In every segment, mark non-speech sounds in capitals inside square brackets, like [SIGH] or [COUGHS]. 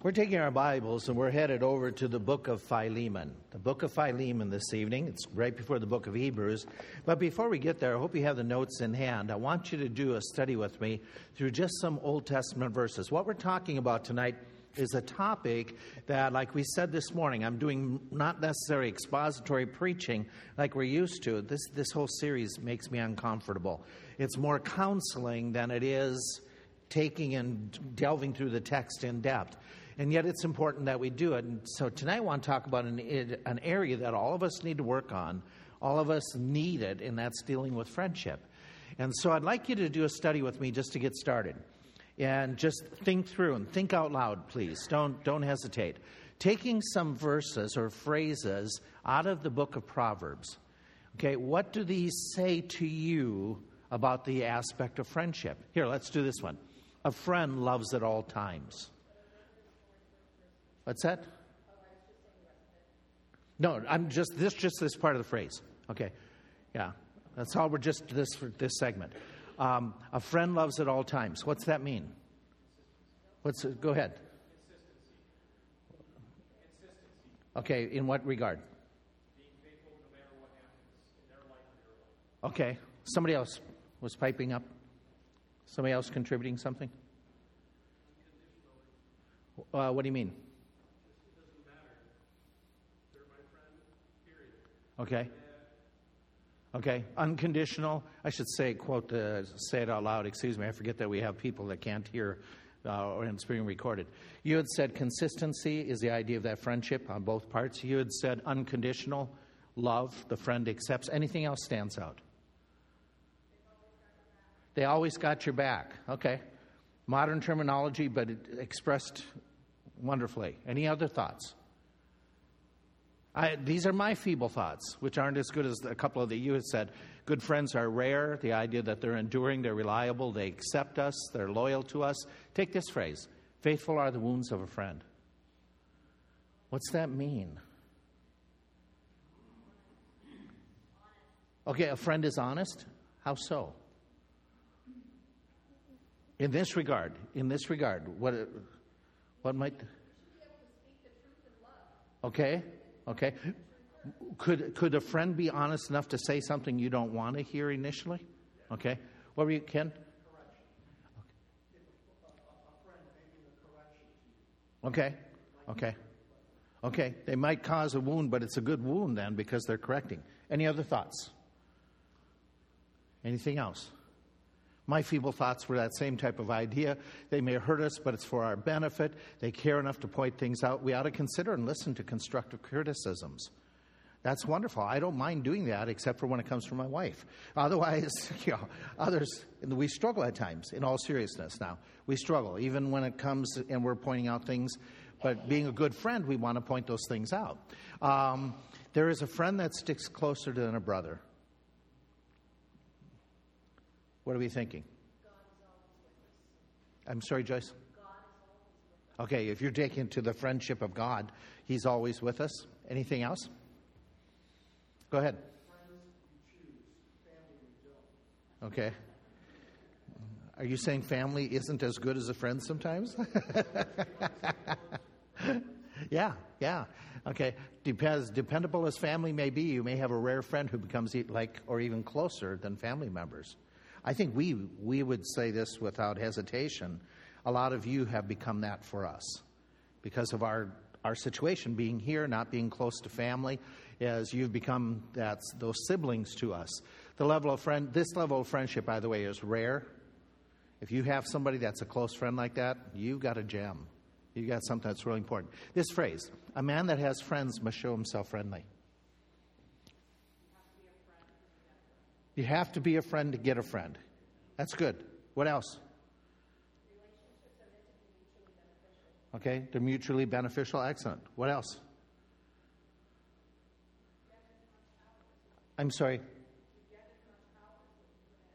We're taking our Bibles and we're headed over to the book of Philemon. The book of Philemon this evening. It's right before the book of Hebrews. But before we get there, I hope you have the notes in hand. I want you to do a study with me through just some Old Testament verses. What we're talking about tonight is a topic that, like we said this morning, I'm doing not necessarily expository preaching like we're used to. This, this whole series makes me uncomfortable. It's more counseling than it is taking and delving through the text in depth. And yet it's important that we do it. And so tonight I want to talk about an, an area that all of us need to work on. All of us need it, and that's dealing with friendship. And so I'd like you to do a study with me just to get started. And just think through and think out loud, please. Don't, don't hesitate. Taking some verses or phrases out of the book of Proverbs. Okay, what do these say to you about the aspect of friendship? Here, let's do this one. A friend loves at all times. What's that? No, I'm just this just this part of the phrase. Okay, yeah, that's all. We're just this for this segment. Um, a friend loves at all times. What's that mean? What's go ahead? Okay, in what regard? Okay, somebody else was piping up. Somebody else contributing something. Uh, what do you mean? Okay. Okay. Unconditional. I should say, quote, uh, say it out loud. Excuse me. I forget that we have people that can't hear uh, or it's being recorded. You had said consistency is the idea of that friendship on both parts. You had said unconditional love, the friend accepts. Anything else stands out? They always got your back. Okay. Modern terminology, but expressed wonderfully. Any other thoughts? I, these are my feeble thoughts, which aren't as good as a couple of the you had said. Good friends are rare. The idea that they're enduring, they're reliable, they accept us, they're loyal to us. Take this phrase faithful are the wounds of a friend. What's that mean? Okay, a friend is honest. How so? In this regard, in this regard, what, what might. Okay, Okay? Could, could a friend be honest enough to say something you don't want to hear initially? Okay? What were you, Ken? Okay. Okay. Okay. They might cause a wound, but it's a good wound then because they're correcting. Any other thoughts? Anything else? My feeble thoughts were that same type of idea. They may hurt us, but it's for our benefit. They care enough to point things out. We ought to consider and listen to constructive criticisms. That's wonderful. I don't mind doing that, except for when it comes from my wife. Otherwise, [LAUGHS] you know, others, we struggle at times, in all seriousness now. We struggle, even when it comes and we're pointing out things. But being a good friend, we want to point those things out. Um, there is a friend that sticks closer than a brother. What are we thinking? I'm sorry, Joyce? Okay, if you're taking to the friendship of God, He's always with us. Anything else? Go ahead. Okay. Are you saying family isn't as good as a friend sometimes? [LAUGHS] yeah, yeah. Okay. Depends. Dependable as family may be, you may have a rare friend who becomes like or even closer than family members. I think we, we would say this without hesitation. A lot of you have become that for us because of our, our situation, being here, not being close to family, as you've become that's, those siblings to us. The level of friend, this level of friendship, by the way, is rare. If you have somebody that's a close friend like that, you've got a gem. You've got something that's really important. This phrase, a man that has friends must show himself friendly. You have to be a friend to get a friend. That's good. What else? Okay, they're mutually beneficial. Excellent. What else? I'm sorry.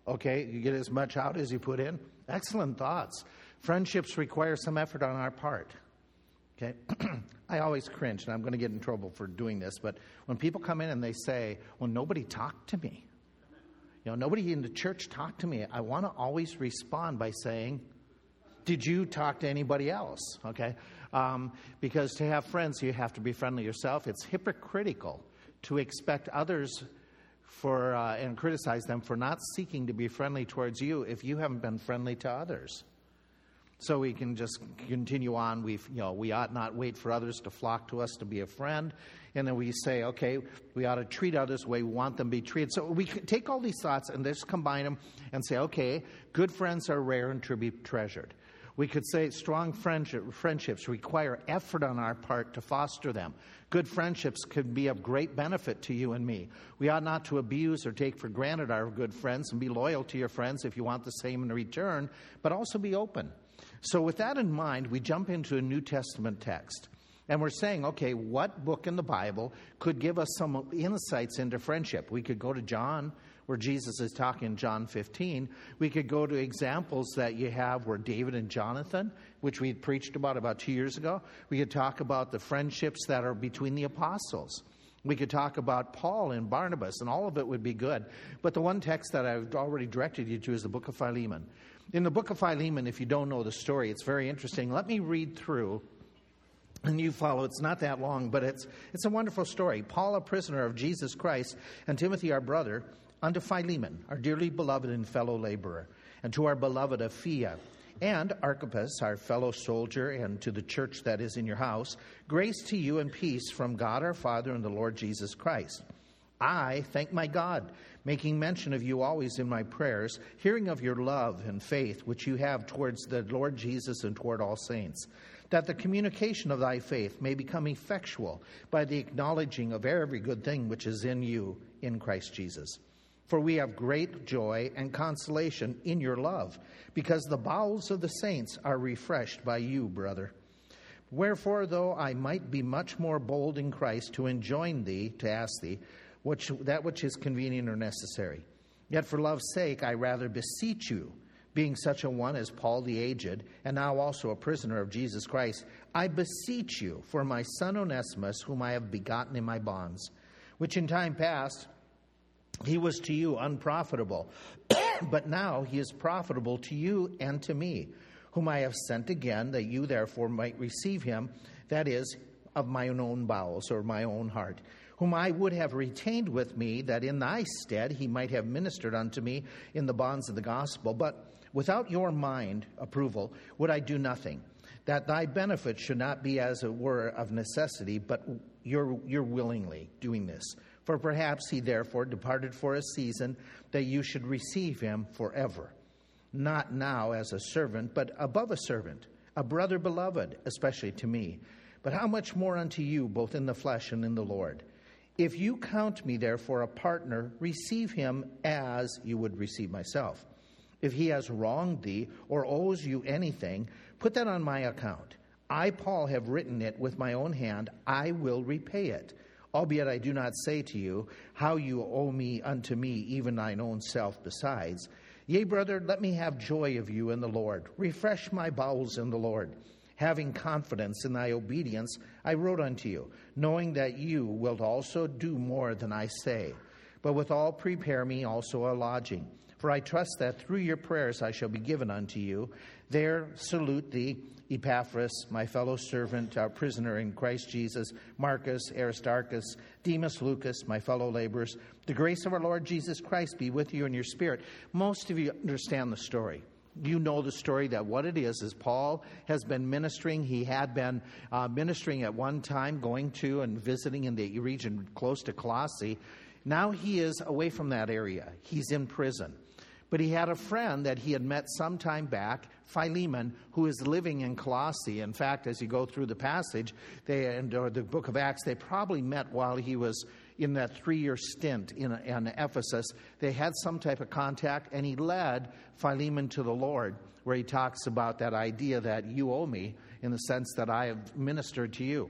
Okay, you get as much out as you put in. Excellent thoughts. Friendships require some effort on our part. Okay, [CLEARS THROAT] I always cringe, and I'm going to get in trouble for doing this, but when people come in and they say, Well, nobody talked to me. You know, nobody in the church talked to me. I want to always respond by saying, did you talk to anybody else? Okay? Um, because to have friends, you have to be friendly yourself. It's hypocritical to expect others for uh, and criticize them for not seeking to be friendly towards you if you haven't been friendly to others. So we can just continue on. We, you know, we ought not wait for others to flock to us to be a friend, and then we say, okay, we ought to treat others the way we want them to be treated. So we take all these thoughts and just combine them and say, okay, good friends are rare and to be treasured. We could say strong friendship, friendships require effort on our part to foster them. Good friendships can be of great benefit to you and me. We ought not to abuse or take for granted our good friends and be loyal to your friends if you want the same in return, but also be open. So, with that in mind, we jump into a New Testament text. And we're saying, okay, what book in the Bible could give us some insights into friendship? We could go to John, where Jesus is talking in John 15. We could go to examples that you have where David and Jonathan, which we preached about about two years ago. We could talk about the friendships that are between the apostles. We could talk about Paul and Barnabas, and all of it would be good. But the one text that I've already directed you to is the book of Philemon. In the book of Philemon, if you don't know the story, it's very interesting. Let me read through and you follow. It's not that long, but it's, it's a wonderful story. Paul, a prisoner of Jesus Christ, and Timothy, our brother, unto Philemon, our dearly beloved and fellow laborer, and to our beloved Apphia, and Archippus, our fellow soldier, and to the church that is in your house, grace to you and peace from God our Father and the Lord Jesus Christ. I thank my God, making mention of you always in my prayers, hearing of your love and faith which you have towards the Lord Jesus and toward all saints, that the communication of thy faith may become effectual by the acknowledging of every good thing which is in you in Christ Jesus. For we have great joy and consolation in your love, because the bowels of the saints are refreshed by you, brother. Wherefore, though I might be much more bold in Christ to enjoin thee, to ask thee, which, that which is convenient or necessary. Yet for love's sake, I rather beseech you, being such a one as Paul the aged, and now also a prisoner of Jesus Christ, I beseech you for my son Onesimus, whom I have begotten in my bonds, which in time past he was to you unprofitable, [COUGHS] but now he is profitable to you and to me, whom I have sent again, that you therefore might receive him, that is, of my own bowels or my own heart whom I would have retained with me, that in thy stead he might have ministered unto me in the bonds of the gospel. But without your mind approval would I do nothing, that thy benefit should not be as it were of necessity, but you're, you're willingly doing this. For perhaps he therefore departed for a season, that you should receive him forever. Not now as a servant, but above a servant, a brother beloved, especially to me. But how much more unto you, both in the flesh and in the Lord? If you count me therefore a partner, receive him as you would receive myself. If he has wronged thee or owes you anything, put that on my account. I, Paul, have written it with my own hand. I will repay it. Albeit I do not say to you, How you owe me unto me, even thine own self besides. Yea, brother, let me have joy of you in the Lord. Refresh my bowels in the Lord. Having confidence in thy obedience, I wrote unto you, knowing that you wilt also do more than I say. But withal, prepare me also a lodging. For I trust that through your prayers I shall be given unto you. There salute thee, Epaphras, my fellow servant, our prisoner in Christ Jesus, Marcus, Aristarchus, Demas, Lucas, my fellow laborers. The grace of our Lord Jesus Christ be with you in your spirit. Most of you understand the story you know the story that what it is is Paul has been ministering. He had been uh, ministering at one time, going to and visiting in the region close to Colossae. Now he is away from that area. He's in prison. But he had a friend that he had met some time back, Philemon, who is living in Colossae. In fact, as you go through the passage, they, or the book of Acts, they probably met while he was in that three year stint in, in Ephesus, they had some type of contact, and he led Philemon to the Lord, where he talks about that idea that you owe me in the sense that I have ministered to you.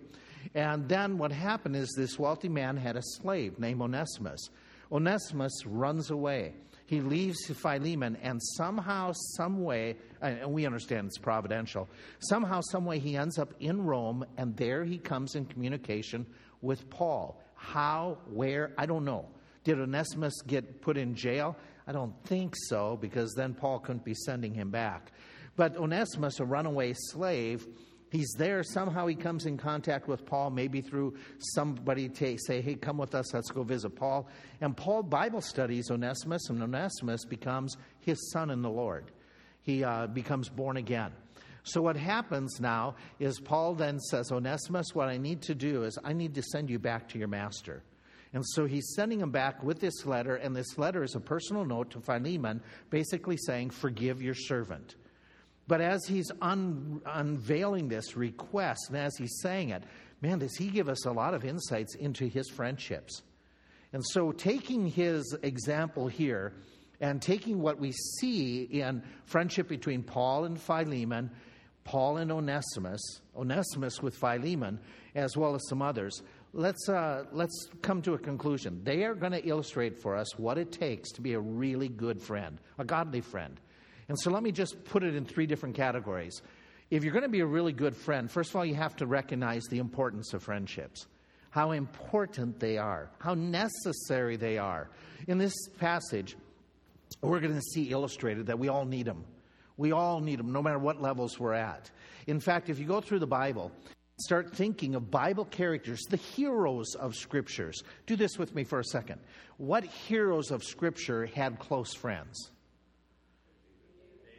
And then what happened is this wealthy man had a slave named Onesimus. Onesimus runs away. He leaves Philemon, and somehow, some way, and we understand it's providential, somehow, some way, he ends up in Rome, and there he comes in communication with Paul. How, where, I don't know. Did Onesimus get put in jail? I don't think so, because then Paul couldn't be sending him back. But Onesimus, a runaway slave, he's there. Somehow he comes in contact with Paul, maybe through somebody to say, hey, come with us, let's go visit Paul. And Paul Bible studies Onesimus, and Onesimus becomes his son in the Lord. He uh, becomes born again. So, what happens now is Paul then says, Onesimus, what I need to do is I need to send you back to your master. And so he's sending him back with this letter, and this letter is a personal note to Philemon, basically saying, Forgive your servant. But as he's un- unveiling this request, and as he's saying it, man, does he give us a lot of insights into his friendships. And so, taking his example here and taking what we see in friendship between Paul and Philemon, Paul and Onesimus, Onesimus with Philemon, as well as some others, let's, uh, let's come to a conclusion. They are going to illustrate for us what it takes to be a really good friend, a godly friend. And so let me just put it in three different categories. If you're going to be a really good friend, first of all, you have to recognize the importance of friendships, how important they are, how necessary they are. In this passage, we're going to see illustrated that we all need them. We all need them, no matter what levels we're at. In fact, if you go through the Bible, start thinking of Bible characters, the heroes of scriptures. Do this with me for a second. What heroes of scripture had close friends?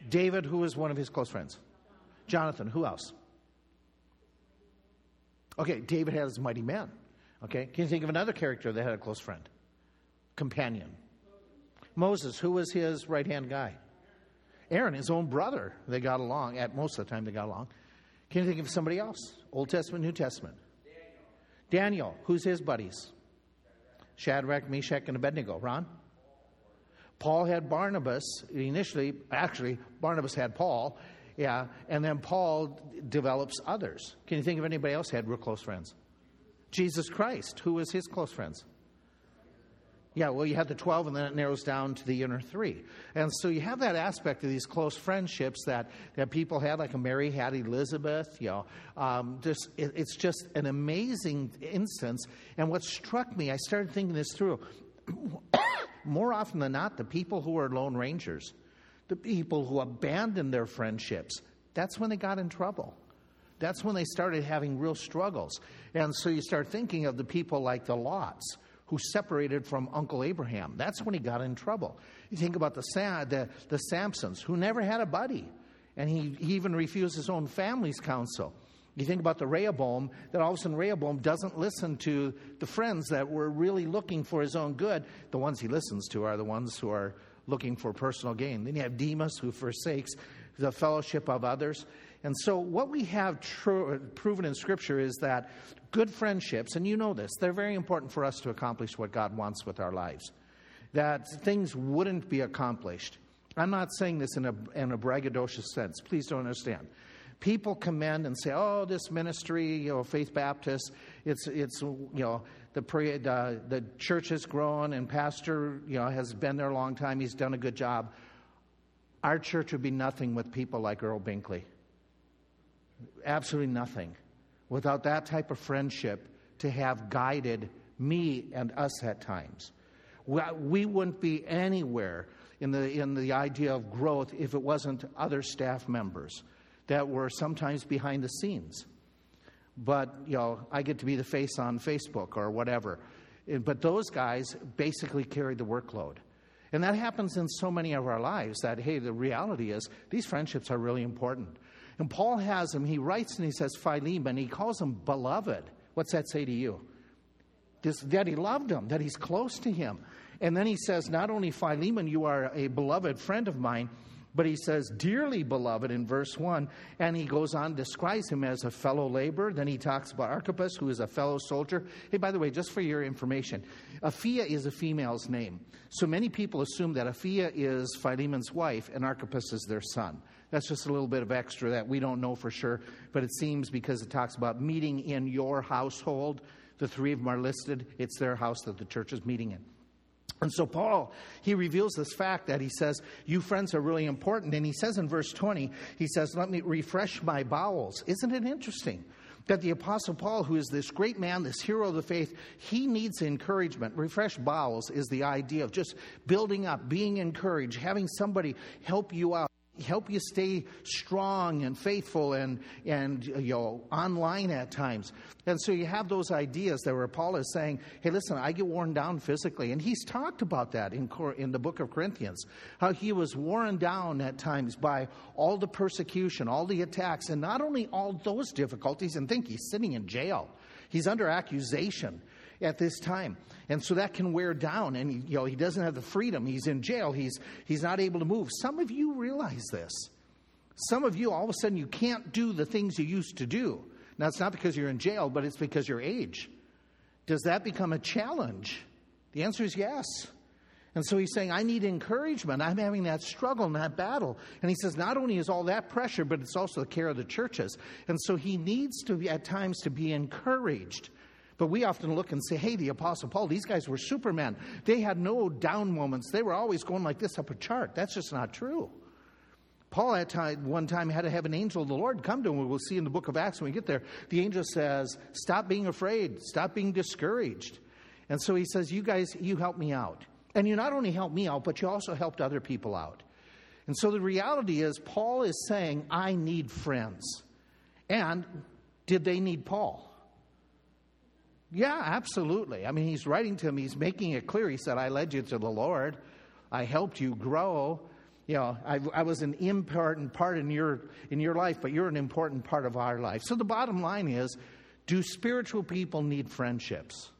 David, who was one of his close friends? Jonathan, who else? Okay, David had his mighty men. Okay, can you think of another character that had a close friend? Companion. Moses, who was his right hand guy? Aaron, his own brother. They got along. At most of the time, they got along. Can you think of somebody else? Old Testament, New Testament. Daniel, Daniel who's his buddies? Shadrach, Meshach, and Abednego. Ron? Paul had Barnabas initially. Actually, Barnabas had Paul. Yeah, and then Paul develops others. Can you think of anybody else had real close friends? Jesus Christ. Who was his close friends? Yeah, well, you have the 12, and then it narrows down to the inner three. And so you have that aspect of these close friendships that, that people had, like Mary had Elizabeth. You know, um, just, it, it's just an amazing instance. And what struck me, I started thinking this through. [COUGHS] More often than not, the people who are lone rangers, the people who abandoned their friendships, that's when they got in trouble. That's when they started having real struggles. And so you start thinking of the people like the Lots who separated from Uncle Abraham. That's when he got in trouble. You think about the, the, the Samsons, who never had a buddy, and he, he even refused his own family's counsel. You think about the Rehoboam, that all of a sudden Rehoboam doesn't listen to the friends that were really looking for his own good. The ones he listens to are the ones who are looking for personal gain. Then you have Demas, who forsakes the fellowship of others. And so, what we have proven in Scripture is that good friendships, and you know this, they're very important for us to accomplish what God wants with our lives. That things wouldn't be accomplished. I'm not saying this in a, in a braggadocious sense. Please don't understand. People commend and say, "Oh, this ministry, you know, Faith Baptist, it's it's you know the the, the church has grown and pastor you know has been there a long time. He's done a good job." Our church would be nothing with people like Earl Binkley. Absolutely nothing without that type of friendship to have guided me and us at times. We wouldn't be anywhere in the, in the idea of growth if it wasn't other staff members that were sometimes behind the scenes. But, you know, I get to be the face on Facebook or whatever. But those guys basically carried the workload. And that happens in so many of our lives that, hey, the reality is these friendships are really important. And Paul has him, he writes and he says, Philemon, he calls him beloved. What's that say to you? This, that he loved him, that he's close to him. And then he says, Not only Philemon, you are a beloved friend of mine, but he says, Dearly beloved in verse 1. And he goes on, describes him as a fellow laborer. Then he talks about Archippus, who is a fellow soldier. Hey, by the way, just for your information, Apphia is a female's name. So many people assume that Apphia is Philemon's wife and Archippus is their son. That's just a little bit of extra that we don't know for sure, but it seems because it talks about meeting in your household. The three of them are listed. It's their house that the church is meeting in. And so, Paul, he reveals this fact that he says, You friends are really important. And he says in verse 20, he says, Let me refresh my bowels. Isn't it interesting? that the Apostle Paul, who is this great man, this hero of the faith, he needs encouragement. Refresh bowels is the idea of just building up, being encouraged, having somebody help you out help you stay strong and faithful and, and uh, you know, online at times. And so you have those ideas that where Paul is saying, hey, listen, I get worn down physically. And he's talked about that in, in the book of Corinthians, how he was worn down at times by all the persecution, all the attacks, and not only all those difficulties, and think he's sitting in jail. He's under accusation at this time. And so that can wear down and you know he doesn't have the freedom. He's in jail. He's he's not able to move. Some of you realize this. Some of you all of a sudden you can't do the things you used to do. Now it's not because you're in jail, but it's because your age. Does that become a challenge? The answer is yes. And so he's saying, I need encouragement. I'm having that struggle and that battle. And he says, not only is all that pressure, but it's also the care of the churches. And so he needs to, be, at times, to be encouraged. But we often look and say, hey, the Apostle Paul, these guys were supermen. They had no down moments. They were always going like this up a chart. That's just not true. Paul at time, one time had to have an angel of the Lord come to him. We'll see in the book of Acts when we get there. The angel says, Stop being afraid, stop being discouraged. And so he says, You guys, you help me out. And you not only helped me out, but you also helped other people out. And so the reality is, Paul is saying, I need friends. And did they need Paul? Yeah, absolutely. I mean, he's writing to him, he's making it clear. He said, I led you to the Lord, I helped you grow. You know, I, I was an important part in your, in your life, but you're an important part of our life. So the bottom line is do spiritual people need friendships?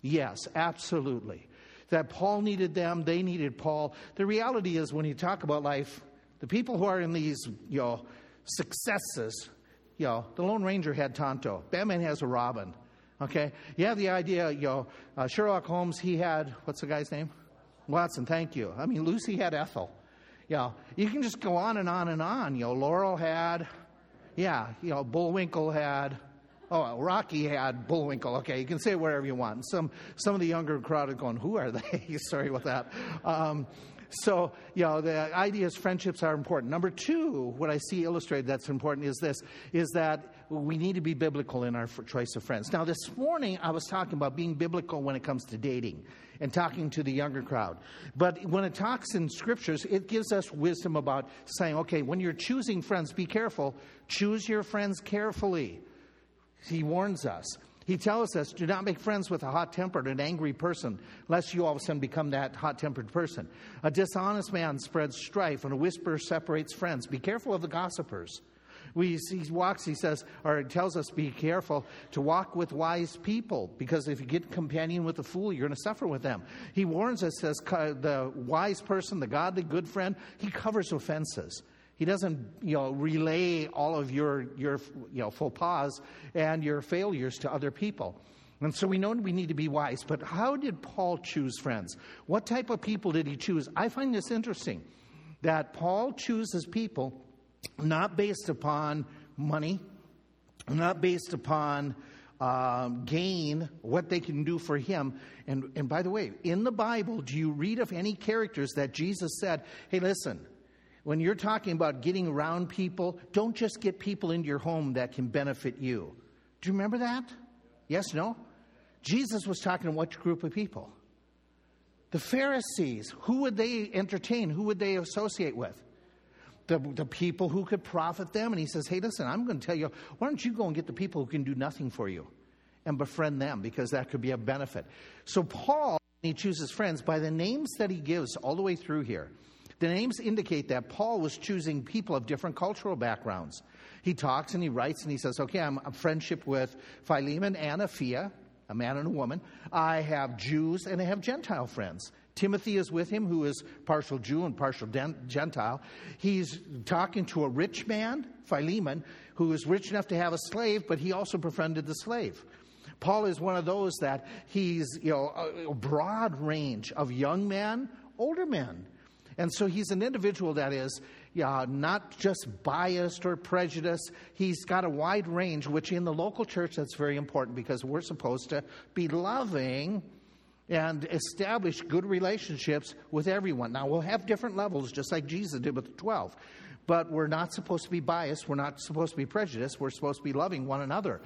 Yes, absolutely. That Paul needed them, they needed Paul. The reality is, when you talk about life, the people who are in these, you know, successes, you know, the Lone Ranger had Tonto, Batman has a Robin. Okay? You have the idea, know, uh, Sherlock Holmes, he had, what's the guy's name? Watson, thank you. I mean, Lucy had Ethel. You know, you can just go on and on and on. You know, Laurel had, yeah, you know, Bullwinkle had, oh, Rocky had Bullwinkle. Okay, you can say whatever you want. Some, some of the younger crowd are going, who are they? [LAUGHS] Sorry about that. Um, so, you know, the idea is friendships are important. Number two, what I see illustrated that's important is this, is that we need to be biblical in our choice of friends. Now, this morning I was talking about being biblical when it comes to dating and talking to the younger crowd. But when it talks in scriptures, it gives us wisdom about saying, okay, when you're choosing friends, be careful. Choose your friends carefully. He warns us. He tells us, do not make friends with a hot tempered and angry person, lest you all of a sudden become that hot tempered person. A dishonest man spreads strife, and a whisper separates friends. Be careful of the gossipers. We, he walks, he says, or tells us, be careful to walk with wise people, because if you get companion with a fool, you're going to suffer with them. He warns us, says, the wise person, the godly, good friend, he covers offenses. He doesn't, you know, relay all of your, your you know, faux pas and your failures to other people. And so we know we need to be wise. But how did Paul choose friends? What type of people did he choose? I find this interesting that Paul chooses people not based upon money, not based upon um, gain, what they can do for him. And, and by the way, in the Bible, do you read of any characters that Jesus said, hey, listen, when you're talking about getting around people, don't just get people into your home that can benefit you. Do you remember that? Yes, no? Jesus was talking to what group of people? The Pharisees. Who would they entertain? Who would they associate with? The, the people who could profit them. And he says, Hey, listen, I'm going to tell you, why don't you go and get the people who can do nothing for you and befriend them because that could be a benefit. So, Paul, he chooses friends by the names that he gives all the way through here. The names indicate that Paul was choosing people of different cultural backgrounds. He talks and he writes and he says, Okay, I'm a friendship with Philemon and Apphia, a man and a woman. I have Jews and I have Gentile friends. Timothy is with him, who is partial Jew and partial Gentile. He's talking to a rich man, Philemon, who is rich enough to have a slave, but he also befriended the slave. Paul is one of those that he's, you know, a broad range of young men, older men. And so he's an individual that is yeah, not just biased or prejudiced. He's got a wide range, which in the local church that's very important because we're supposed to be loving and establish good relationships with everyone. Now, we'll have different levels, just like Jesus did with the 12. But we're not supposed to be biased. We're not supposed to be prejudiced. We're supposed to be loving one another.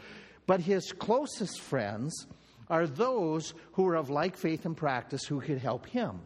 But his closest friends are those who are of like faith and practice who could help him,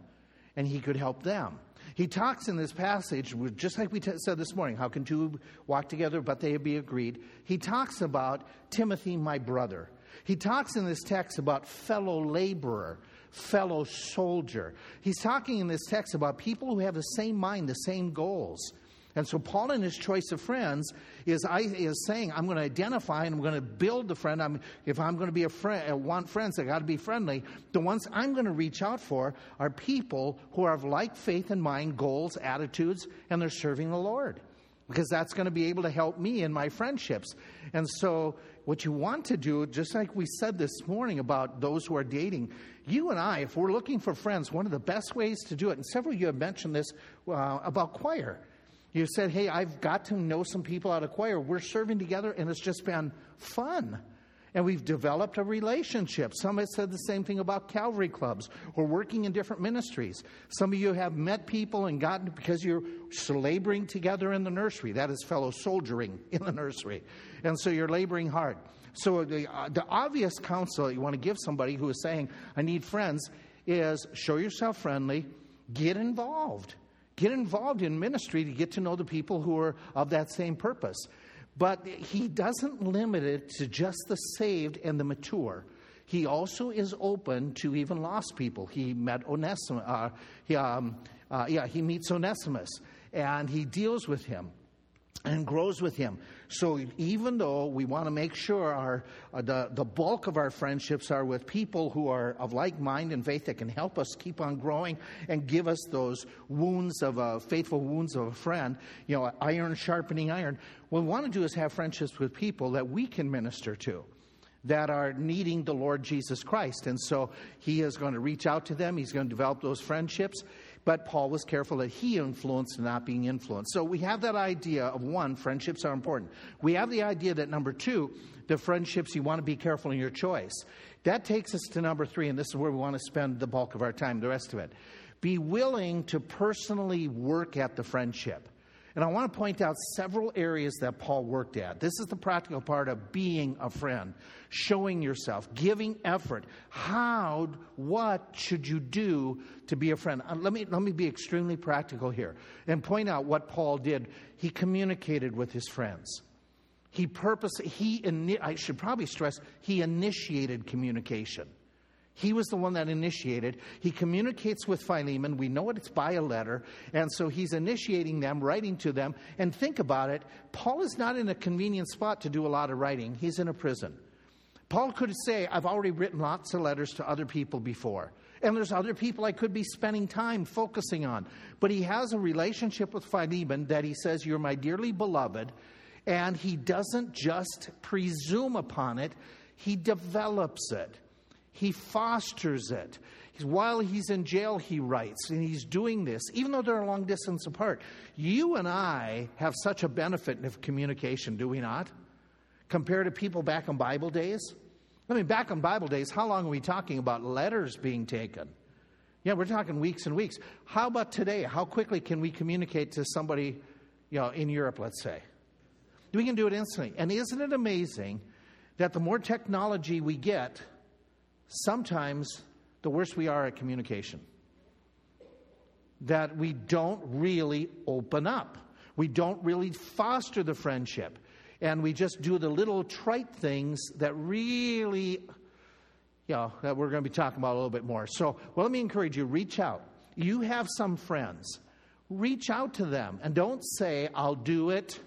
and he could help them. He talks in this passage, just like we t- said this morning, how can two walk together but they be agreed? He talks about Timothy, my brother. He talks in this text about fellow laborer, fellow soldier. He's talking in this text about people who have the same mind, the same goals. And so Paul, in his choice of friends, is, I, is saying, I'm going to identify and I'm going to build the friend. I'm, if I'm going to be a friend, uh, want friends, I got to be friendly. The ones I'm going to reach out for are people who of like faith and mind, goals, attitudes, and they're serving the Lord. Because that's going to be able to help me in my friendships. And so, what you want to do, just like we said this morning about those who are dating, you and I, if we're looking for friends, one of the best ways to do it, and several of you have mentioned this uh, about choir you said, Hey, I've got to know some people out of choir. We're serving together, and it's just been fun. And we've developed a relationship. Some have said the same thing about Calvary clubs or working in different ministries. Some of you have met people and gotten because you're laboring together in the nursery. That is fellow soldiering [LAUGHS] in the nursery. And so you're laboring hard. So the, uh, the obvious counsel you want to give somebody who is saying, I need friends, is show yourself friendly, get involved. Get involved in ministry to get to know the people who are of that same purpose. But he doesn't limit it to just the saved and the mature. He also is open to even lost people. He met Onesimus. Uh, he, um, uh, yeah, he meets Onesimus and he deals with him and grows with him. So even though we want to make sure our uh, the the bulk of our friendships are with people who are of like mind and faith that can help us keep on growing and give us those wounds of a faithful wounds of a friend, you know, iron sharpening iron. What we want to do is have friendships with people that we can minister to that are needing the Lord Jesus Christ. And so he is going to reach out to them. He's going to develop those friendships. But Paul was careful that he influenced and not being influenced. So we have that idea of one, friendships are important. We have the idea that number two, the friendships you want to be careful in your choice. That takes us to number three, and this is where we want to spend the bulk of our time, the rest of it. Be willing to personally work at the friendship. And I want to point out several areas that Paul worked at. This is the practical part of being a friend, showing yourself, giving effort. How, what should you do to be a friend? Uh, let me, let me be extremely practical here and point out what Paul did. He communicated with his friends. He purposely, he, I should probably stress, he initiated communication. He was the one that initiated. He communicates with Philemon. We know it, it's by a letter. And so he's initiating them, writing to them. And think about it Paul is not in a convenient spot to do a lot of writing, he's in a prison. Paul could say, I've already written lots of letters to other people before. And there's other people I could be spending time focusing on. But he has a relationship with Philemon that he says, You're my dearly beloved. And he doesn't just presume upon it, he develops it. He fosters it. While he's in jail, he writes, and he's doing this, even though they're a long distance apart. You and I have such a benefit of communication, do we not? Compared to people back in Bible days? I mean, back in Bible days, how long are we talking about letters being taken? Yeah, we're talking weeks and weeks. How about today? How quickly can we communicate to somebody, you know, in Europe, let's say? We can do it instantly. And isn't it amazing that the more technology we get, sometimes the worse we are at communication. That we don't really open up, we don't really foster the friendship, and we just do the little trite things that really, you know, that we're going to be talking about a little bit more. So, well, let me encourage you reach out. You have some friends, reach out to them, and don't say, I'll do it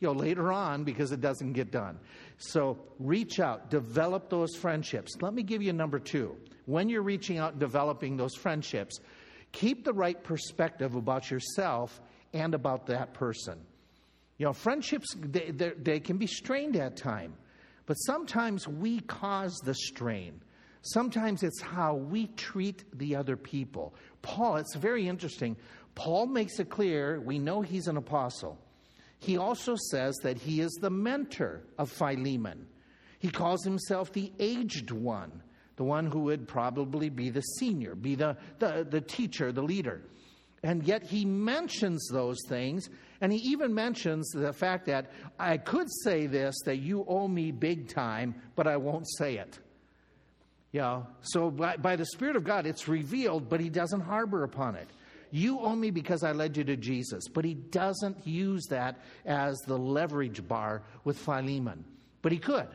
you know, later on because it doesn't get done. So reach out, develop those friendships. Let me give you number two. When you're reaching out and developing those friendships, keep the right perspective about yourself and about that person. You know, friendships, they, they can be strained at time, but sometimes we cause the strain. Sometimes it's how we treat the other people. Paul, it's very interesting. Paul makes it clear we know he's an apostle. He also says that he is the mentor of Philemon. He calls himself the aged one, the one who would probably be the senior, be the, the, the teacher, the leader. And yet he mentions those things, and he even mentions the fact that I could say this, that you owe me big time, but I won't say it. Yeah, so by, by the Spirit of God, it's revealed, but he doesn't harbor upon it. You owe me because I led you to Jesus. But he doesn't use that as the leverage bar with Philemon. But he could.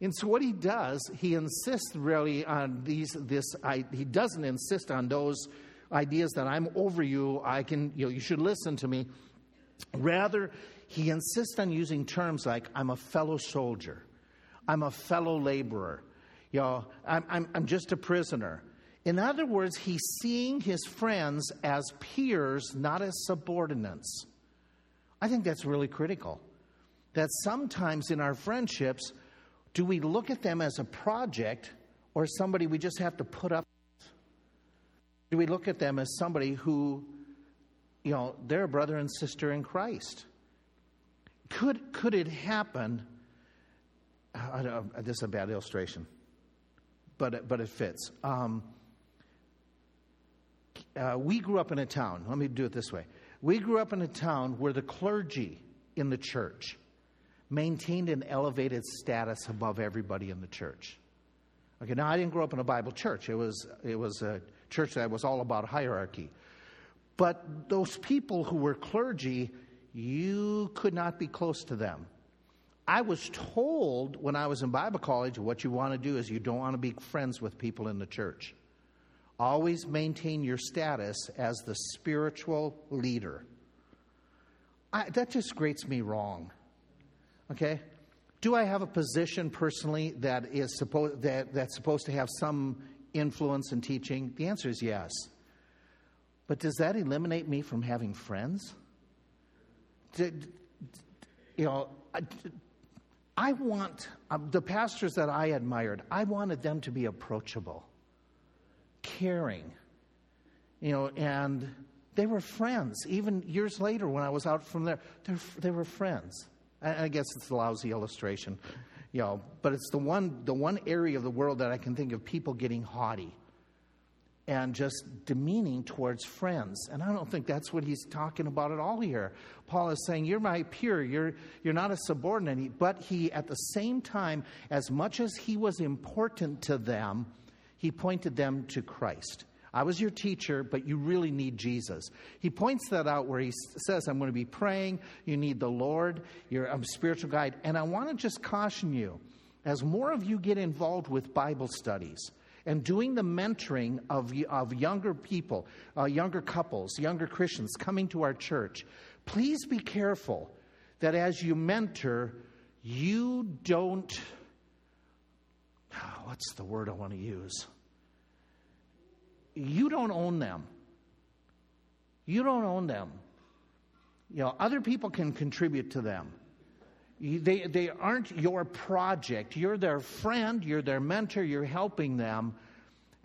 And so what he does, he insists really on these this I, he doesn't insist on those ideas that I'm over you, I can you know, you should listen to me. Rather, he insists on using terms like I'm a fellow soldier. I'm a fellow laborer. You know, I'm, I'm, I'm just a prisoner. In other words, he's seeing his friends as peers, not as subordinates. I think that's really critical. That sometimes in our friendships, do we look at them as a project or somebody we just have to put up with? Do we look at them as somebody who, you know, they're a brother and sister in Christ? Could, could it happen? Uh, this is a bad illustration, but, but it fits. Um, uh, we grew up in a town, let me do it this way. We grew up in a town where the clergy in the church maintained an elevated status above everybody in the church. Okay, now I didn't grow up in a Bible church. It was, it was a church that was all about hierarchy. But those people who were clergy, you could not be close to them. I was told when I was in Bible college what you want to do is you don't want to be friends with people in the church. Always maintain your status as the spiritual leader. I, that just grates me wrong. Okay? Do I have a position personally that is supposed that, that's supposed to have some influence in teaching? The answer is yes. But does that eliminate me from having friends? Did, you know, I, I want uh, the pastors that I admired, I wanted them to be approachable, caring, you know, and they were friends. Even years later, when I was out from there, they were friends. I guess it's a lousy illustration, you know, but it's the one, the one area of the world that I can think of people getting haughty and just demeaning towards friends. And I don't think that's what he's talking about at all here. Paul is saying, You're my peer, you're, you're not a subordinate. But he, at the same time, as much as he was important to them, he pointed them to Christ. I was your teacher, but you really need Jesus. He points that out where he says, I'm going to be praying. You need the Lord. You're a spiritual guide. And I want to just caution you as more of you get involved with Bible studies and doing the mentoring of, of younger people, uh, younger couples, younger Christians coming to our church, please be careful that as you mentor, you don't. Ah, what's the word I want to use? you don't own them. You don't own them. You know, other people can contribute to them. They, they aren't your project. You're their friend, you're their mentor, you're helping them.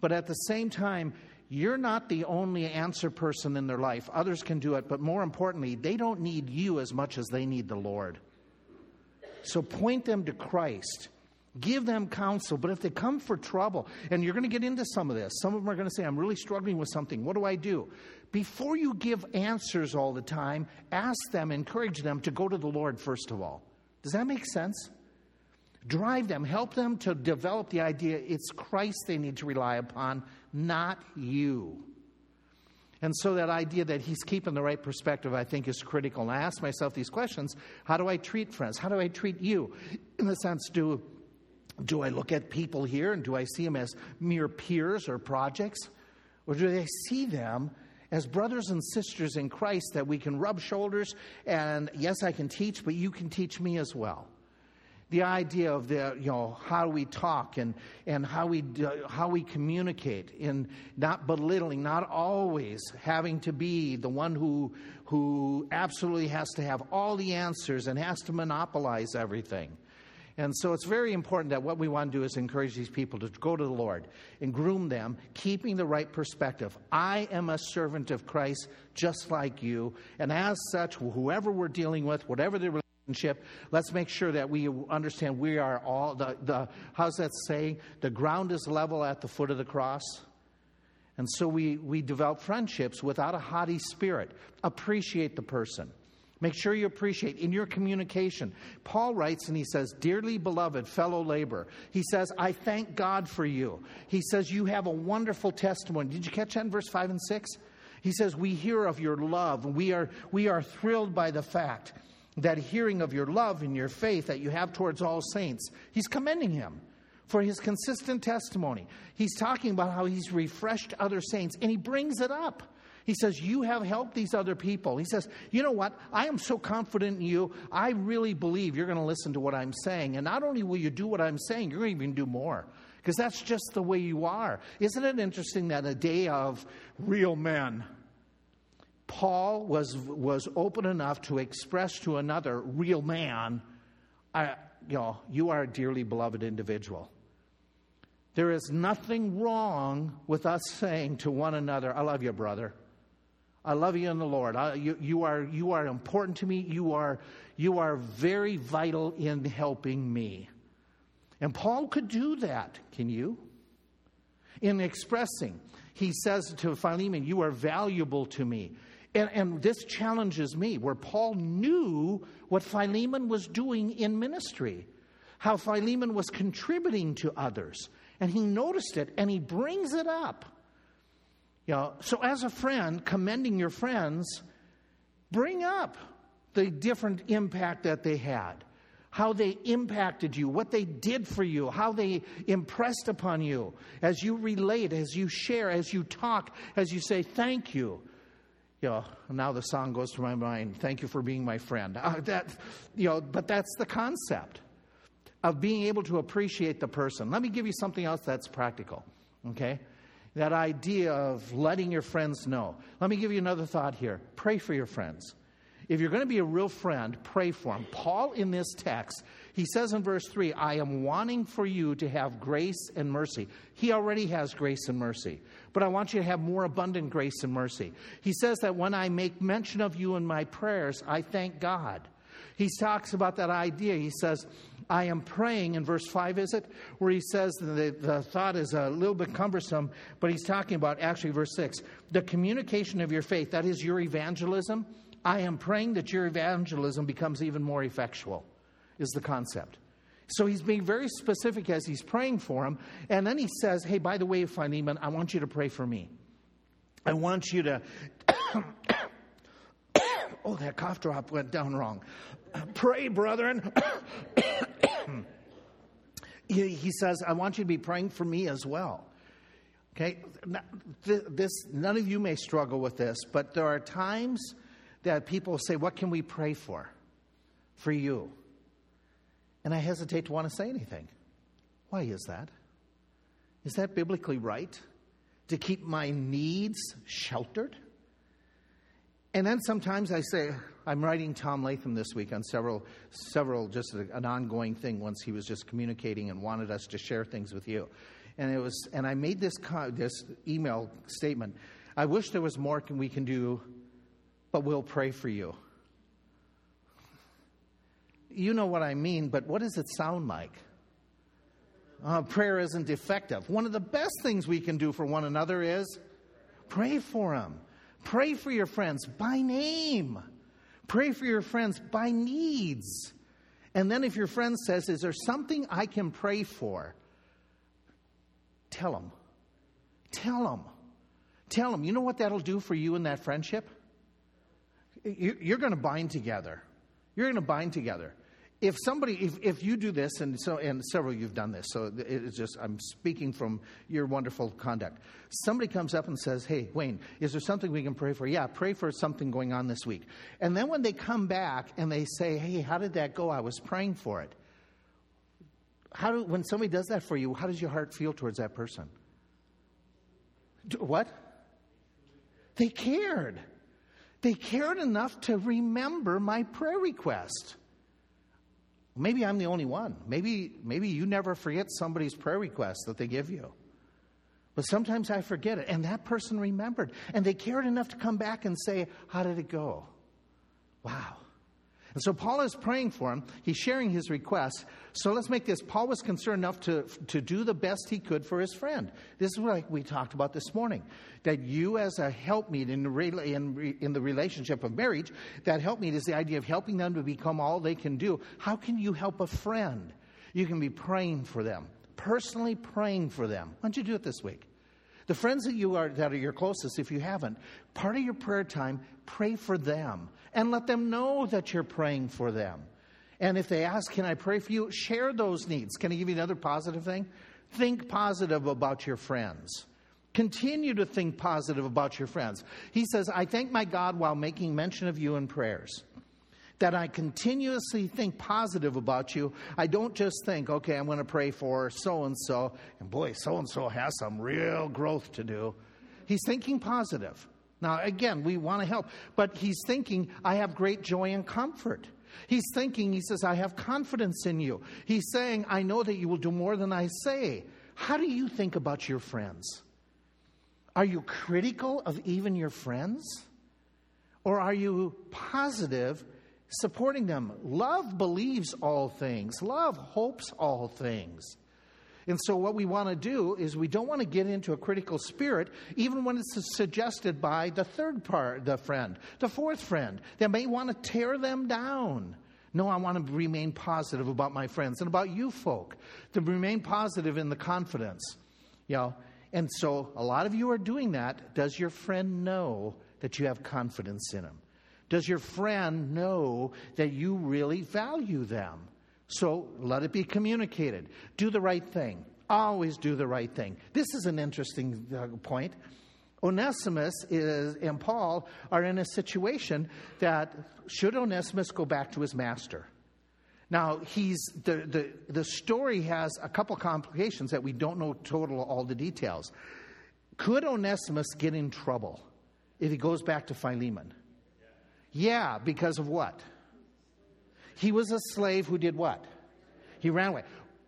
But at the same time, you're not the only answer person in their life. Others can do it, but more importantly, they don't need you as much as they need the Lord. So point them to Christ. Give them counsel. But if they come for trouble, and you're going to get into some of this, some of them are going to say, I'm really struggling with something. What do I do? Before you give answers all the time, ask them, encourage them to go to the Lord first of all. Does that make sense? Drive them, help them to develop the idea it's Christ they need to rely upon, not you. And so that idea that he's keeping the right perspective, I think, is critical. And I ask myself these questions How do I treat friends? How do I treat you? In the sense, do do I look at people here and do I see them as mere peers or projects? Or do I see them as brothers and sisters in Christ that we can rub shoulders and, yes, I can teach, but you can teach me as well? The idea of the, you know, how we talk and, and how, we do, how we communicate in not belittling, not always having to be the one who, who absolutely has to have all the answers and has to monopolize everything and so it's very important that what we want to do is encourage these people to go to the Lord and groom them, keeping the right perspective. I am a servant of Christ just like you. And as such, whoever we're dealing with, whatever the relationship, let's make sure that we understand we are all the, the how's that saying? The ground is level at the foot of the cross. And so we, we develop friendships without a haughty spirit. Appreciate the person. Make sure you appreciate in your communication. Paul writes and he says, Dearly beloved fellow laborer, he says, I thank God for you. He says, You have a wonderful testimony. Did you catch that in verse 5 and 6? He says, We hear of your love, we are, we are thrilled by the fact that hearing of your love and your faith that you have towards all saints. He's commending him for his consistent testimony. He's talking about how he's refreshed other saints, and he brings it up. He says, You have helped these other people. He says, You know what? I am so confident in you. I really believe you're going to listen to what I'm saying. And not only will you do what I'm saying, you're going to even do more. Because that's just the way you are. Isn't it interesting that a day of real men, Paul was, was open enough to express to another real man, I, you know, you are a dearly beloved individual. There is nothing wrong with us saying to one another, I love you, brother. I love you in the Lord. I, you, you, are, you are important to me. You are, you are very vital in helping me. And Paul could do that. Can you? In expressing, he says to Philemon, You are valuable to me. And, and this challenges me, where Paul knew what Philemon was doing in ministry, how Philemon was contributing to others. And he noticed it and he brings it up. You know, so as a friend, commending your friends, bring up the different impact that they had, how they impacted you, what they did for you, how they impressed upon you as you relate, as you share, as you talk, as you say thank you. You know, now the song goes to my mind. Thank you for being my friend. Uh, that, you know, but that's the concept of being able to appreciate the person. Let me give you something else that's practical. Okay, that idea of letting your friends know. Let me give you another thought here pray for your friends. If you're going to be a real friend, pray for them. Paul, in this text, he says in verse 3, I am wanting for you to have grace and mercy. He already has grace and mercy, but I want you to have more abundant grace and mercy. He says that when I make mention of you in my prayers, I thank God. He talks about that idea. He says, I am praying in verse 5, is it? Where he says the, the thought is a little bit cumbersome, but he's talking about actually verse 6 the communication of your faith, that is your evangelism. I am praying that your evangelism becomes even more effectual, is the concept. So he's being very specific as he's praying for him. And then he says, Hey, by the way, Philemon, I want you to pray for me. I want you to. Oh, that cough drop went down wrong. [COUGHS] Pray, brethren. [COUGHS] he says, I want you to be praying for me as well. Okay? This, none of you may struggle with this, but there are times that people say, What can we pray for? For you. And I hesitate to want to say anything. Why is that? Is that biblically right? To keep my needs sheltered? And then sometimes I say, I'm writing Tom Latham this week on several, several, just an ongoing thing once he was just communicating and wanted us to share things with you. And it was, and I made this, this email statement. I wish there was more can, we can do, but we'll pray for you. You know what I mean, but what does it sound like? Uh, prayer isn't effective. One of the best things we can do for one another is pray for them. Pray for your friends by name. Pray for your friends by needs. And then if your friend says, Is there something I can pray for? Tell them. Tell them. Tell them. You know what that'll do for you in that friendship? You're going to bind together. You're going to bind together if somebody if, if you do this and so and several you've done this so it's just i'm speaking from your wonderful conduct. Somebody comes up and says hey wayne is there something we can pray for? Yeah pray for something going on this week. And then when they come back and they say hey how did that go? I was praying for it. How do when somebody does that for you how does your heart feel towards that person? What? They cared. They cared enough to remember my prayer request Maybe I'm the only one. Maybe, maybe you never forget somebody's prayer request that they give you. But sometimes I forget it. And that person remembered. And they cared enough to come back and say, How did it go? Wow. And so Paul is praying for him. He's sharing his request. So let's make this. Paul was concerned enough to, to do the best he could for his friend. This is what we talked about this morning. That you, as a helpmeet in the, in, in the relationship of marriage, that helpmeet is the idea of helping them to become all they can do. How can you help a friend? You can be praying for them, personally praying for them. Why don't you do it this week? The friends that you are that are your closest, if you haven't, part of your prayer time, pray for them and let them know that you're praying for them. And if they ask, Can I pray for you? Share those needs. Can I give you another positive thing? Think positive about your friends. Continue to think positive about your friends. He says, I thank my God while making mention of you in prayers. That I continuously think positive about you. I don't just think, okay, I'm going to pray for so and so, and boy, so and so has some real growth to do. He's thinking positive. Now, again, we want to help, but he's thinking, I have great joy and comfort. He's thinking, he says, I have confidence in you. He's saying, I know that you will do more than I say. How do you think about your friends? Are you critical of even your friends? Or are you positive, supporting them? Love believes all things, love hopes all things. And so, what we want to do is we don't want to get into a critical spirit, even when it's suggested by the third part, the friend, the fourth friend, that may want to tear them down. No, I want to remain positive about my friends and about you folk, to remain positive in the confidence. You know, and so a lot of you are doing that. Does your friend know that you have confidence in him? Does your friend know that you really value them? So let it be communicated. Do the right thing. Always do the right thing. This is an interesting uh, point. Onesimus is, and Paul are in a situation that should Onesimus go back to his master? Now, he's, the, the, the story has a couple complications that we don't know total all the details. Could Onesimus get in trouble if he goes back to Philemon? Yeah, because of what? He was a slave who did what? He ran away.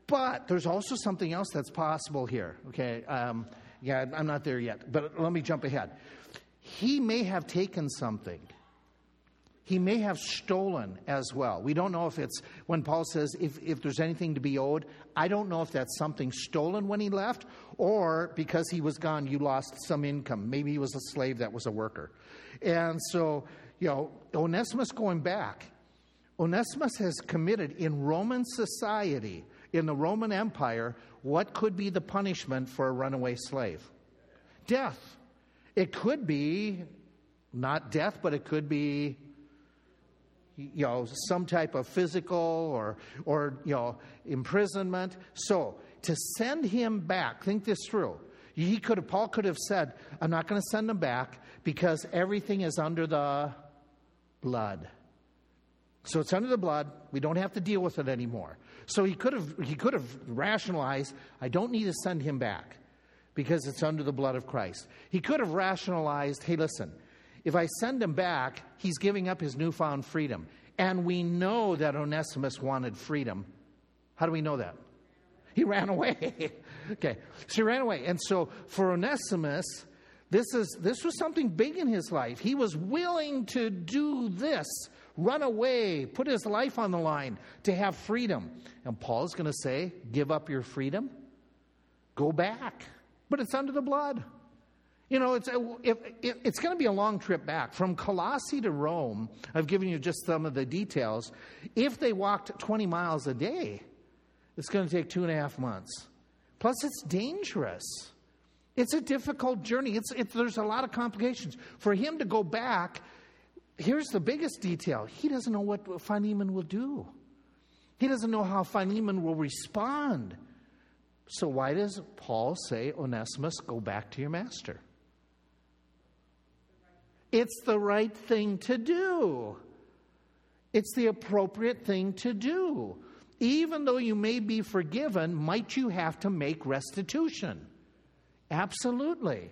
But there's also something else that's possible here. Okay, um, yeah, I'm not there yet, but let me jump ahead. He may have taken something. He may have stolen as well. We don't know if it's when Paul says if, if there's anything to be owed, I don't know if that's something stolen when he left or because he was gone, you lost some income. Maybe he was a slave that was a worker. And so, you know, Onesimus going back, Onesimus has committed in Roman society, in the Roman Empire, what could be the punishment for a runaway slave? Death. It could be not death, but it could be you know some type of physical or or you know imprisonment so to send him back think this through he could have paul could have said i'm not going to send him back because everything is under the blood so it's under the blood. We don't have to deal with it anymore. So he could have he could have rationalized, I don't need to send him back because it's under the blood of Christ. He could have rationalized, hey, listen, if I send him back, he's giving up his newfound freedom. And we know that Onesimus wanted freedom. How do we know that? He ran away. [LAUGHS] okay. So he ran away. And so for Onesimus, this is this was something big in his life. He was willing to do this run away, put his life on the line to have freedom. And Paul's going to say, Give up your freedom, go back. But it's under the blood. You know, it's, it, it, it's going to be a long trip back. From Colossae to Rome, I've given you just some of the details. If they walked 20 miles a day, it's going to take two and a half months. Plus, it's dangerous. It's a difficult journey. It's, it, there's a lot of complications. For him to go back here's the biggest detail he doesn't know what Philemon will do, he doesn't know how Philemon will respond. So, why does Paul say, Onesimus, go back to your master? It's the right thing to do. It's the appropriate thing to do. Even though you may be forgiven, might you have to make restitution? Absolutely.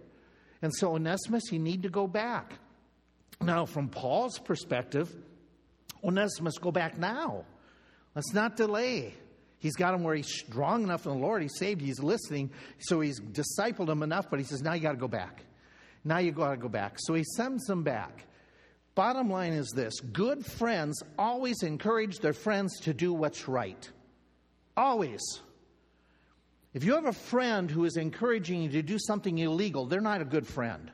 And so, Onesimus, you need to go back. Now, from Paul's perspective, Onesimus, must go back now. Let's not delay. He's got him where he's strong enough in the Lord. He's saved. He's listening. So he's discipled him enough, but he says, now you got to go back. Now you got to go back. So he sends him back. Bottom line is this good friends always encourage their friends to do what's right. Always. If you have a friend who is encouraging you to do something illegal, they're not a good friend.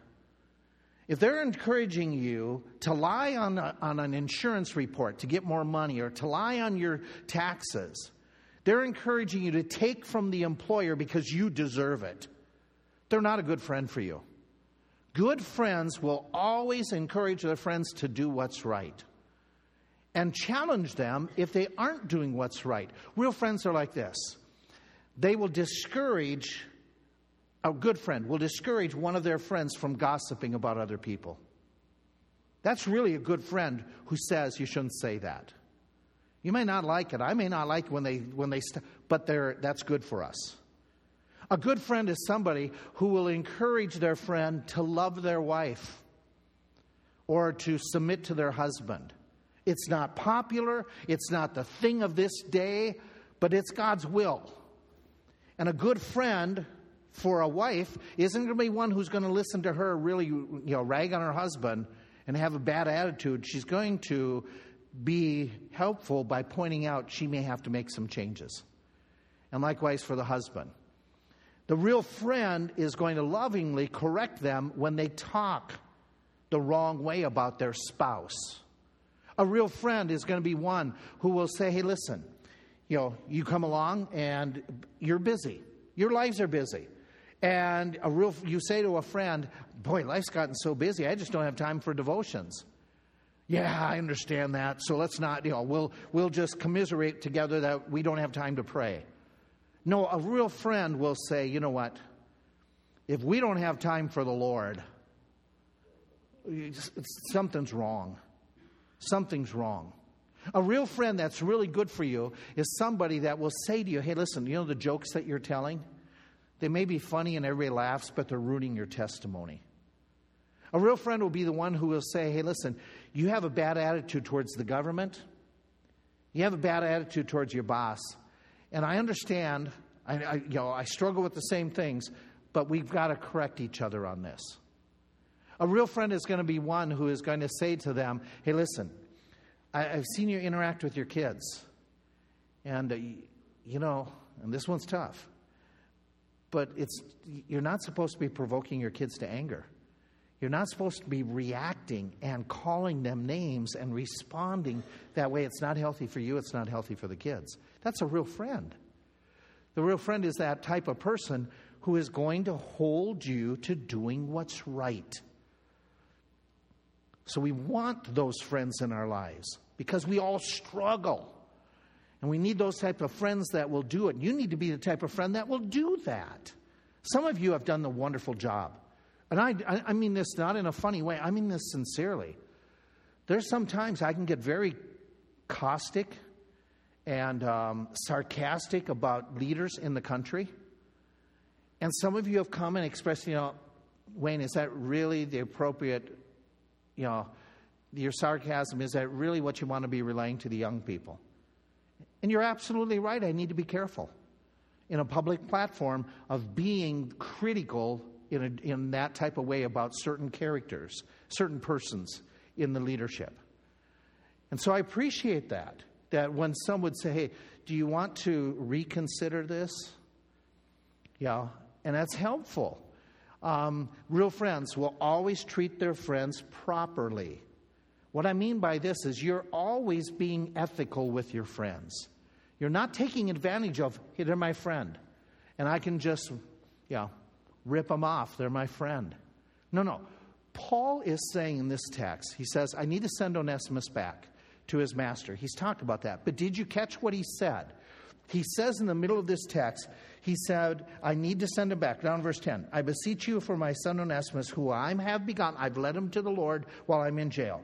If they're encouraging you to lie on, a, on an insurance report to get more money or to lie on your taxes, they're encouraging you to take from the employer because you deserve it. they're not a good friend for you. Good friends will always encourage their friends to do what's right and challenge them if they aren't doing what's right. Real friends are like this they will discourage, a good friend will discourage one of their friends from gossiping about other people. That's really a good friend who says you shouldn't say that. You may not like it. I may not like when they when they st- but they're, that's good for us. A good friend is somebody who will encourage their friend to love their wife or to submit to their husband. It's not popular, it's not the thing of this day, but it's God's will. And a good friend for a wife isn't going to be one who's going to listen to her really, you know, rag on her husband and have a bad attitude. She's going to be helpful by pointing out she may have to make some changes. And likewise for the husband. The real friend is going to lovingly correct them when they talk the wrong way about their spouse. A real friend is going to be one who will say, hey, listen, you know, you come along and you're busy. Your lives are busy. And a real, you say to a friend, boy, life's gotten so busy, I just don't have time for devotions. Yeah, I understand that. So let's not, you know, we'll, we'll just commiserate together that we don't have time to pray. No, a real friend will say, you know what? If we don't have time for the Lord, something's wrong. Something's wrong. A real friend that's really good for you is somebody that will say to you, hey, listen, you know the jokes that you're telling? They may be funny and everybody laughs, but they're ruining your testimony. A real friend will be the one who will say, hey, listen, you have a bad attitude towards the government, you have a bad attitude towards your boss. And I understand, I, I, you know, I struggle with the same things, but we've got to correct each other on this. A real friend is going to be one who is going to say to them, hey, listen, I, have seen you interact with your kids. And, uh, you know, and this one's tough, but it's, you're not supposed to be provoking your kids to anger. You're not supposed to be reacting and calling them names and responding that way. It's not healthy for you, it's not healthy for the kids. That's a real friend. The real friend is that type of person who is going to hold you to doing what's right. So we want those friends in our lives because we all struggle. And we need those type of friends that will do it. You need to be the type of friend that will do that. Some of you have done the wonderful job. And I, I mean this not in a funny way, I mean this sincerely. There's sometimes I can get very caustic and um, sarcastic about leaders in the country. And some of you have come and expressed, you know, Wayne, is that really the appropriate, you know, your sarcasm, is that really what you want to be relaying to the young people? And you're absolutely right. I need to be careful in a public platform of being critical in, a, in that type of way about certain characters, certain persons in the leadership. And so I appreciate that, that when some would say, hey, do you want to reconsider this? Yeah, and that's helpful. Um, real friends will always treat their friends properly. What I mean by this is you're always being ethical with your friends. You're not taking advantage of, hey, they're my friend. And I can just, yeah, rip them off. They're my friend. No, no. Paul is saying in this text, he says, I need to send Onesimus back to his master. He's talked about that. But did you catch what he said? He says in the middle of this text, he said, I need to send him back. Down verse 10. I beseech you for my son Onesimus, who I have begotten. I've led him to the Lord while I'm in jail,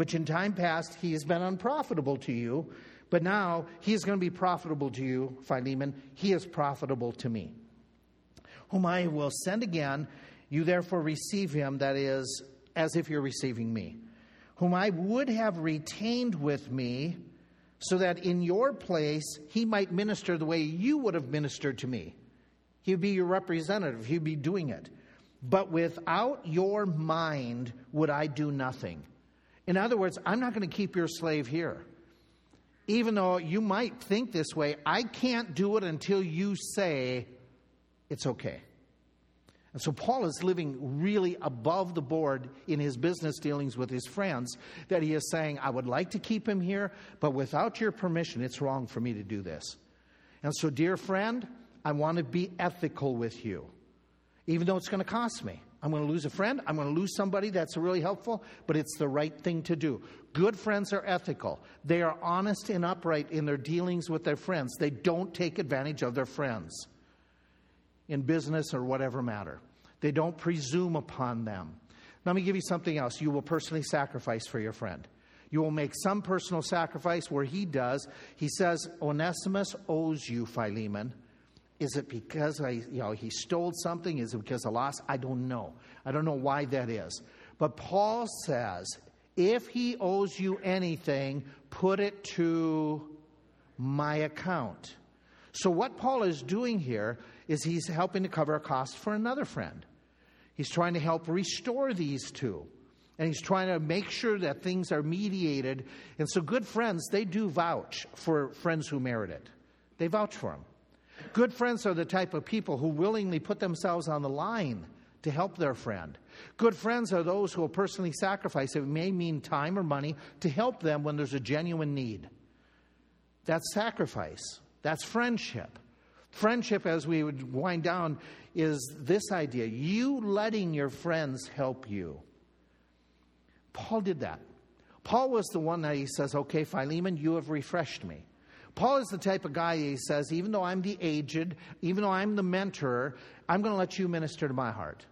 which in time past he has been unprofitable to you, but now he is going to be profitable to you, Philemon. He is profitable to me whom I will send again. You therefore receive him, that is, as if you're receiving me, whom I would have retained with me, so that in your place he might minister the way you would have ministered to me. He would be your representative, he'd be doing it. But without your mind would I do nothing. In other words, I'm not going to keep your slave here. Even though you might think this way, I can't do it until you say, it's okay. And so Paul is living really above the board in his business dealings with his friends that he is saying, I would like to keep him here, but without your permission, it's wrong for me to do this. And so, dear friend, I want to be ethical with you. even though it's going to cost me. I'm going to lose a friend. I'm going to lose somebody that's really helpful, but it's the right thing to do. Good friends are ethical. They are honest and upright in their dealings with their friends. They don't take advantage of their friends in business or whatever matter. They don't presume upon them. Let me give you something else. You will personally sacrifice for your friend. You will make some personal sacrifice where he does. He says, Onesimus owes you, Philemon. Is it because I, you know, he stole something? Is it because of loss? I don't know. I don't know why that is. But Paul says, if he owes you anything, put it to my account. So, what Paul is doing here is he's helping to cover a cost for another friend. He's trying to help restore these two. And he's trying to make sure that things are mediated. And so, good friends, they do vouch for friends who merit it. They vouch for them. Good friends are the type of people who willingly put themselves on the line to help their friend. Good friends are those who will personally sacrifice, it may mean time or money, to help them when there's a genuine need. That's sacrifice. That's friendship. Friendship, as we would wind down, is this idea you letting your friends help you. Paul did that. Paul was the one that he says, Okay, Philemon, you have refreshed me. Paul is the type of guy he says, even though I'm the aged, even though I'm the mentor, I'm going to let you minister to my heart.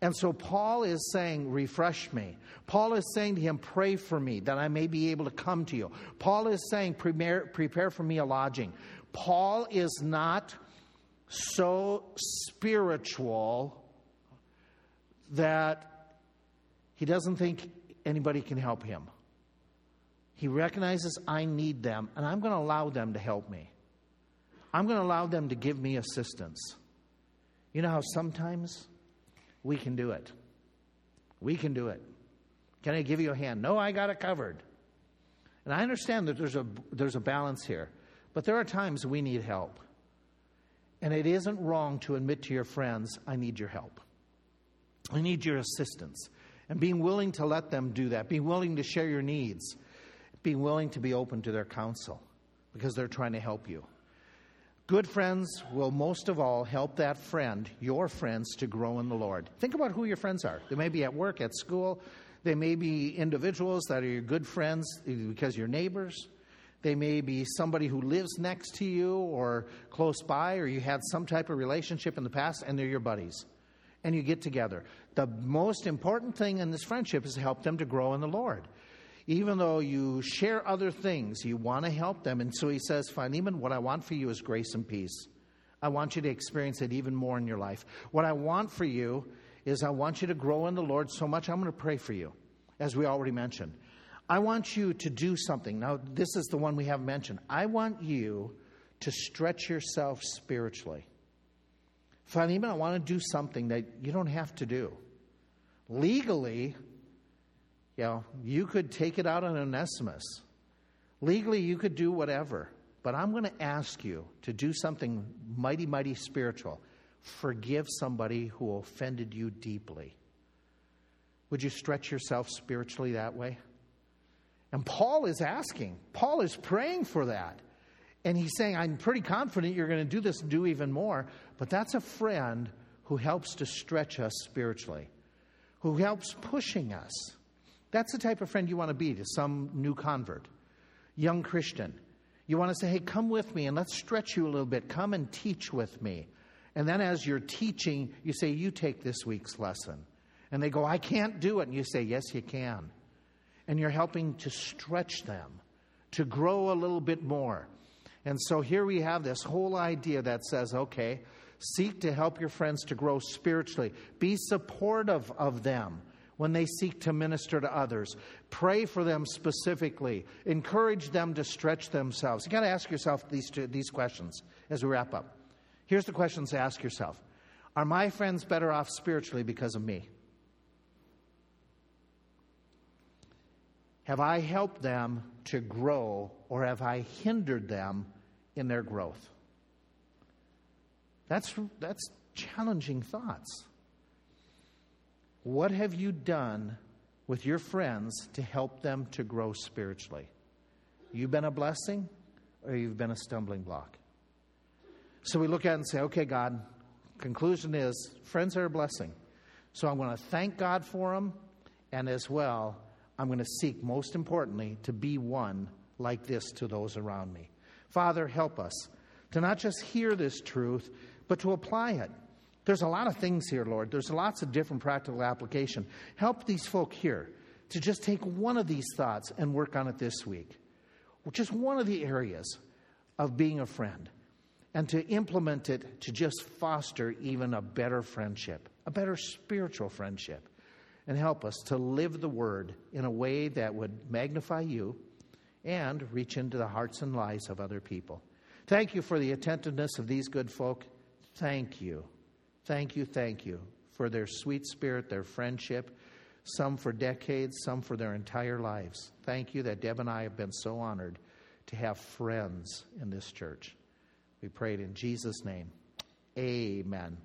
And so Paul is saying, refresh me. Paul is saying to him, pray for me that I may be able to come to you. Paul is saying, prepare, prepare for me a lodging. Paul is not so spiritual that he doesn't think anybody can help him. He recognizes I need them, and I'm going to allow them to help me. I'm going to allow them to give me assistance. You know how sometimes we can do it? We can do it. Can I give you a hand? No, I got it covered. And I understand that there's a, there's a balance here, but there are times we need help. And it isn't wrong to admit to your friends, I need your help. I need your assistance. And being willing to let them do that, being willing to share your needs being willing to be open to their counsel because they're trying to help you. Good friends will most of all help that friend, your friends, to grow in the Lord. Think about who your friends are. They may be at work, at school, they may be individuals that are your good friends because you're neighbors. They may be somebody who lives next to you or close by, or you had some type of relationship in the past, and they're your buddies. And you get together. The most important thing in this friendship is to help them to grow in the Lord even though you share other things, you want to help them. And so he says, Philemon, what I want for you is grace and peace. I want you to experience it even more in your life. What I want for you is I want you to grow in the Lord so much, I'm going to pray for you, as we already mentioned. I want you to do something. Now, this is the one we have mentioned. I want you to stretch yourself spiritually. Philemon, I want to do something that you don't have to do. Legally, you know, you could take it out on Onesimus. Legally, you could do whatever. But I'm going to ask you to do something mighty, mighty spiritual. Forgive somebody who offended you deeply. Would you stretch yourself spiritually that way? And Paul is asking, Paul is praying for that. And he's saying, I'm pretty confident you're going to do this and do even more. But that's a friend who helps to stretch us spiritually, who helps pushing us. That's the type of friend you want to be to some new convert, young Christian. You want to say, hey, come with me and let's stretch you a little bit. Come and teach with me. And then as you're teaching, you say, you take this week's lesson. And they go, I can't do it. And you say, yes, you can. And you're helping to stretch them, to grow a little bit more. And so here we have this whole idea that says, okay, seek to help your friends to grow spiritually, be supportive of them when they seek to minister to others. Pray for them specifically. Encourage them to stretch themselves. You got to ask yourself these, two, these questions as we wrap up. Here's the questions to ask yourself Are my friends better off spiritually because of me? Have I helped them to grow or have I hindered them in their growth? That's, that's challenging thoughts. What have you done with your friends to help them to grow spiritually? You've been a blessing or you've been a stumbling block? So we look at it and say, okay, God, Conclusion is friends are a blessing. So I'm going to thank God for them, and as well, I'm going to seek, most importantly, to be one like this to those around me. Father, help us to not just hear this truth, but to apply it. There's a lot of things here, Lord. There's lots of different practical application. Help these folk here to just take one of these thoughts and work on it this week. Just one of the areas of being a friend and to implement it to just foster even a better friendship, a better spiritual friendship, and help us to live the word in a way that would magnify you and reach into the hearts and lives of other people. Thank you for the attentiveness of these good folk. Thank you. Thank you, thank you for their sweet spirit, their friendship, some for decades, some for their entire lives. Thank you that Deb and I have been so honored to have friends in this church. We prayed in Jesus' name. Amen.